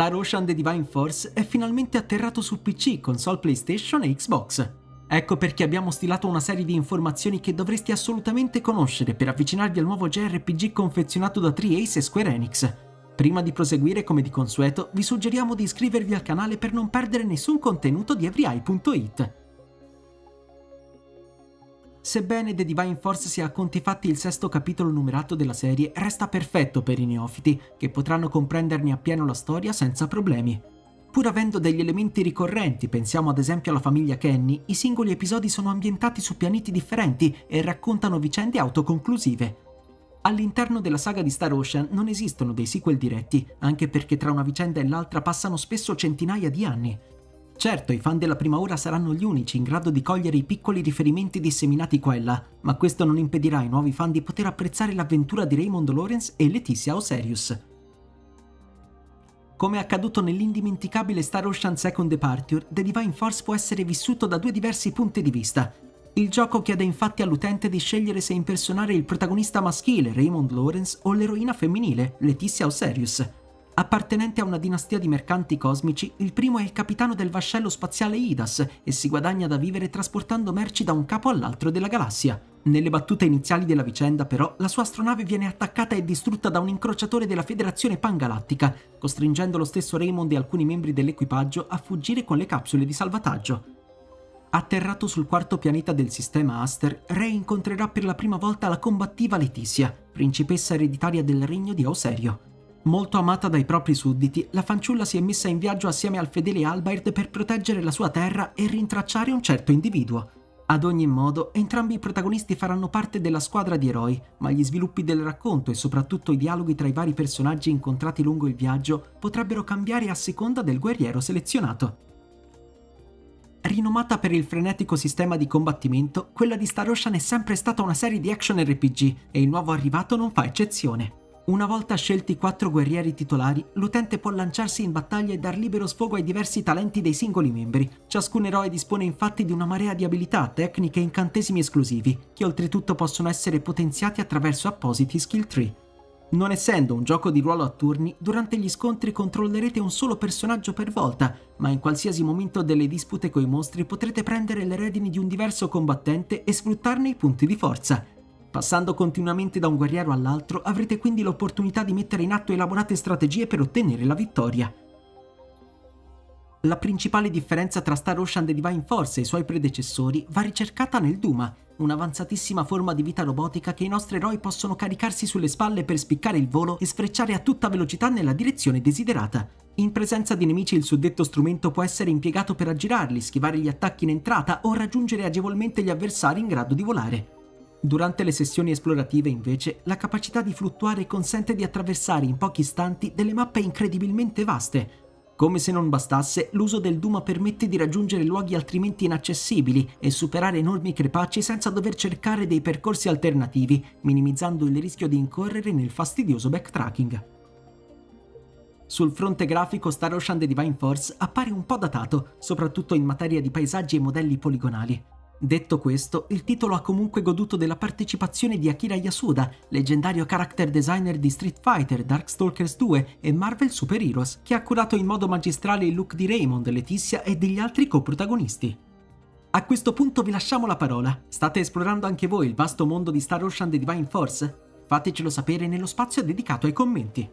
Star Ocean The Divine Force è finalmente atterrato su PC, console PlayStation e Xbox. Ecco perché abbiamo stilato una serie di informazioni che dovresti assolutamente conoscere per avvicinarvi al nuovo JRPG confezionato da 3Ace e Square Enix. Prima di proseguire, come di consueto, vi suggeriamo di iscrivervi al canale per non perdere nessun contenuto di EveryEye.it. Sebbene The Divine Force sia a conti fatti il sesto capitolo numerato della serie, resta perfetto per i neofiti, che potranno comprenderne appieno la storia senza problemi. Pur avendo degli elementi ricorrenti, pensiamo ad esempio alla famiglia Kenny, i singoli episodi sono ambientati su pianeti differenti e raccontano vicende autoconclusive. All'interno della saga di Star Ocean non esistono dei sequel diretti, anche perché tra una vicenda e l'altra passano spesso centinaia di anni. Certo, i fan della prima ora saranno gli unici in grado di cogliere i piccoli riferimenti disseminati qua e là, ma questo non impedirà ai nuovi fan di poter apprezzare l'avventura di Raymond Lawrence e Letizia Oserius. Come è accaduto nell'indimenticabile Star Ocean Second Departure, The Divine Force può essere vissuto da due diversi punti di vista, il gioco chiede infatti all'utente di scegliere se impersonare il protagonista maschile, Raymond Lawrence, o l'eroina femminile, Letizia Oserius. Appartenente a una dinastia di mercanti cosmici, il primo è il capitano del vascello spaziale Idas e si guadagna da vivere trasportando merci da un capo all'altro della galassia. Nelle battute iniziali della vicenda, però, la sua astronave viene attaccata e distrutta da un incrociatore della Federazione Pangalattica, costringendo lo stesso Raymond e alcuni membri dell'equipaggio a fuggire con le capsule di salvataggio. Atterrato sul quarto pianeta del sistema Aster, Rey incontrerà per la prima volta la combattiva Letizia, principessa ereditaria del regno di Auserio. Molto amata dai propri sudditi, la fanciulla si è messa in viaggio assieme al fedele Albaird per proteggere la sua terra e rintracciare un certo individuo. Ad ogni modo, entrambi i protagonisti faranno parte della squadra di eroi, ma gli sviluppi del racconto e soprattutto i dialoghi tra i vari personaggi incontrati lungo il viaggio potrebbero cambiare a seconda del guerriero selezionato. Rinomata per il frenetico sistema di combattimento, quella di Star Ocean è sempre stata una serie di action RPG e il nuovo arrivato non fa eccezione. Una volta scelti i quattro guerrieri titolari, l'utente può lanciarsi in battaglia e dar libero sfogo ai diversi talenti dei singoli membri. Ciascun eroe dispone infatti di una marea di abilità, tecniche e incantesimi esclusivi, che oltretutto possono essere potenziati attraverso appositi skill tree. Non essendo un gioco di ruolo a turni, durante gli scontri controllerete un solo personaggio per volta, ma in qualsiasi momento delle dispute coi mostri potrete prendere le redini di un diverso combattente e sfruttarne i punti di forza. Passando continuamente da un guerriero all'altro avrete quindi l'opportunità di mettere in atto elaborate strategie per ottenere la vittoria. La principale differenza tra Star Ocean The Divine Force e i suoi predecessori va ricercata nel Duma, un'avanzatissima forma di vita robotica che i nostri eroi possono caricarsi sulle spalle per spiccare il volo e sfrecciare a tutta velocità nella direzione desiderata. In presenza di nemici il suddetto strumento può essere impiegato per aggirarli, schivare gli attacchi in entrata o raggiungere agevolmente gli avversari in grado di volare. Durante le sessioni esplorative, invece, la capacità di fluttuare consente di attraversare in pochi istanti delle mappe incredibilmente vaste, come se non bastasse, l'uso del Duma permette di raggiungere luoghi altrimenti inaccessibili e superare enormi crepacci senza dover cercare dei percorsi alternativi, minimizzando il rischio di incorrere nel fastidioso backtracking. Sul fronte grafico Star Ocean The Divine Force appare un po' datato, soprattutto in materia di paesaggi e modelli poligonali. Detto questo, il titolo ha comunque goduto della partecipazione di Akira Yasuda, leggendario character designer di Street Fighter, Darkstalkers 2 e Marvel Super Heroes, che ha curato in modo magistrale il look di Raymond, Letizia e degli altri coprotagonisti. A questo punto vi lasciamo la parola. State esplorando anche voi il vasto mondo di Star Ocean The Divine Force? Fatecelo sapere nello spazio dedicato ai commenti.